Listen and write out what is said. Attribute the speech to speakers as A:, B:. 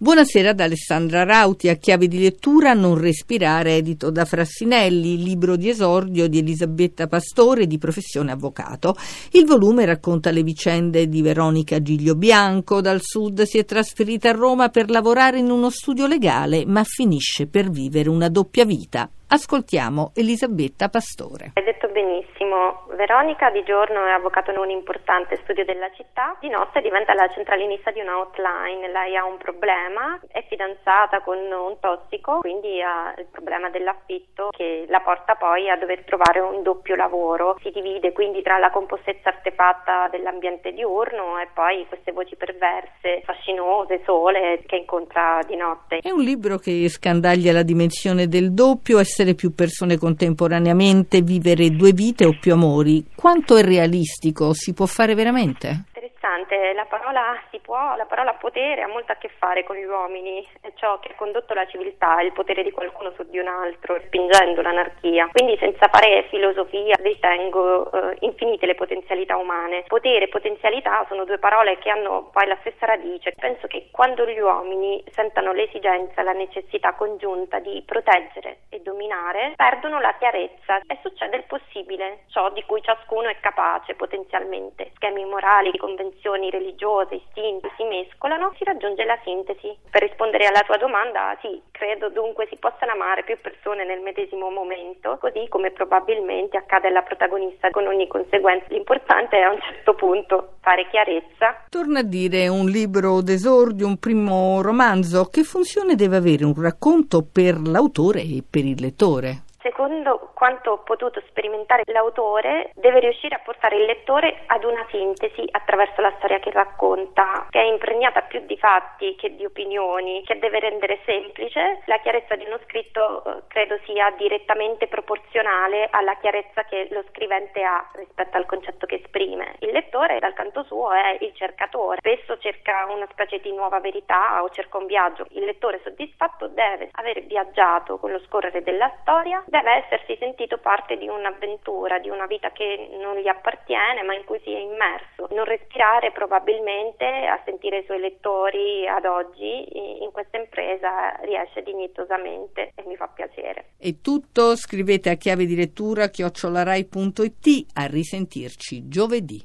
A: Buonasera ad Alessandra Rauti, a chiave di lettura Non respirare, edito da Frassinelli, libro di esordio di Elisabetta Pastore, di professione avvocato. Il volume racconta le vicende di Veronica Giglio Bianco. Dal sud si è trasferita a Roma per lavorare in uno studio legale, ma finisce per vivere una doppia vita. Ascoltiamo Elisabetta Pastore.
B: Hai detto benissimo, Veronica di giorno è avvocato in un importante studio della città, di notte diventa la centralinista di una hotline, lei ha un problema, è fidanzata con un tossico, quindi ha il problema dell'affitto che la porta poi a dover trovare un doppio lavoro, si divide quindi tra la compostezza artefatta dell'ambiente diurno e poi queste voci perverse, fascinose, sole che incontra di notte.
A: È un libro che scandaglia la dimensione del doppio, essere più persone contemporaneamente, vivere due vite o più amori, quanto è realistico? Si può fare veramente?
B: Interessante, la parola può, la parola potere ha molto a che fare con gli uomini, è ciò che ha condotto la civiltà, il potere di qualcuno su di un altro, spingendo l'anarchia. Quindi senza fare filosofia ritengo eh, infinite le potenzialità umane. Potere e potenzialità sono due parole che hanno poi la stessa radice. Penso che quando gli uomini sentano l'esigenza, la necessità congiunta di proteggere e dominare, perdono la chiarezza e succede il possibile, ciò di cui ciascuno è capace potenzialmente. Schemi morali, convenzioni convinzioni religiose, istinti si mescolano, si raggiunge la sintesi. Per rispondere alla tua domanda, sì, credo dunque si possano amare più persone nel medesimo momento, così come probabilmente accade alla protagonista con ogni conseguenza. L'importante è a un certo punto fare chiarezza.
A: Torna a dire un libro d'esordio, un primo romanzo, che funzione deve avere un racconto per l'autore e per il lettore?
B: Secondo quanto ho potuto sperimentare l'autore, deve riuscire a portare il lettore ad una sintesi attraverso la storia che racconta, che è impregnata più di fatti che di opinioni, che deve rendere semplice. La chiarezza di uno scritto eh, credo sia direttamente proporzionale alla chiarezza che lo scrivente ha rispetto al concetto che esprime. Il lettore, dal canto suo, è il cercatore. Spesso cerca una specie di nuova verità o cerca un viaggio. Il lettore soddisfatto deve aver viaggiato con lo scorrere della storia, deve essersi sentito parte di un'avventura, di una vita che non gli appartiene ma in cui si è immerso. Non respirare probabilmente a sentire i suoi lettori ad oggi in questa impresa riesce dignitosamente e mi fa piacere.
A: È tutto, scrivete a chiave di lettura chiocciolarai.it a risentirci giovedì.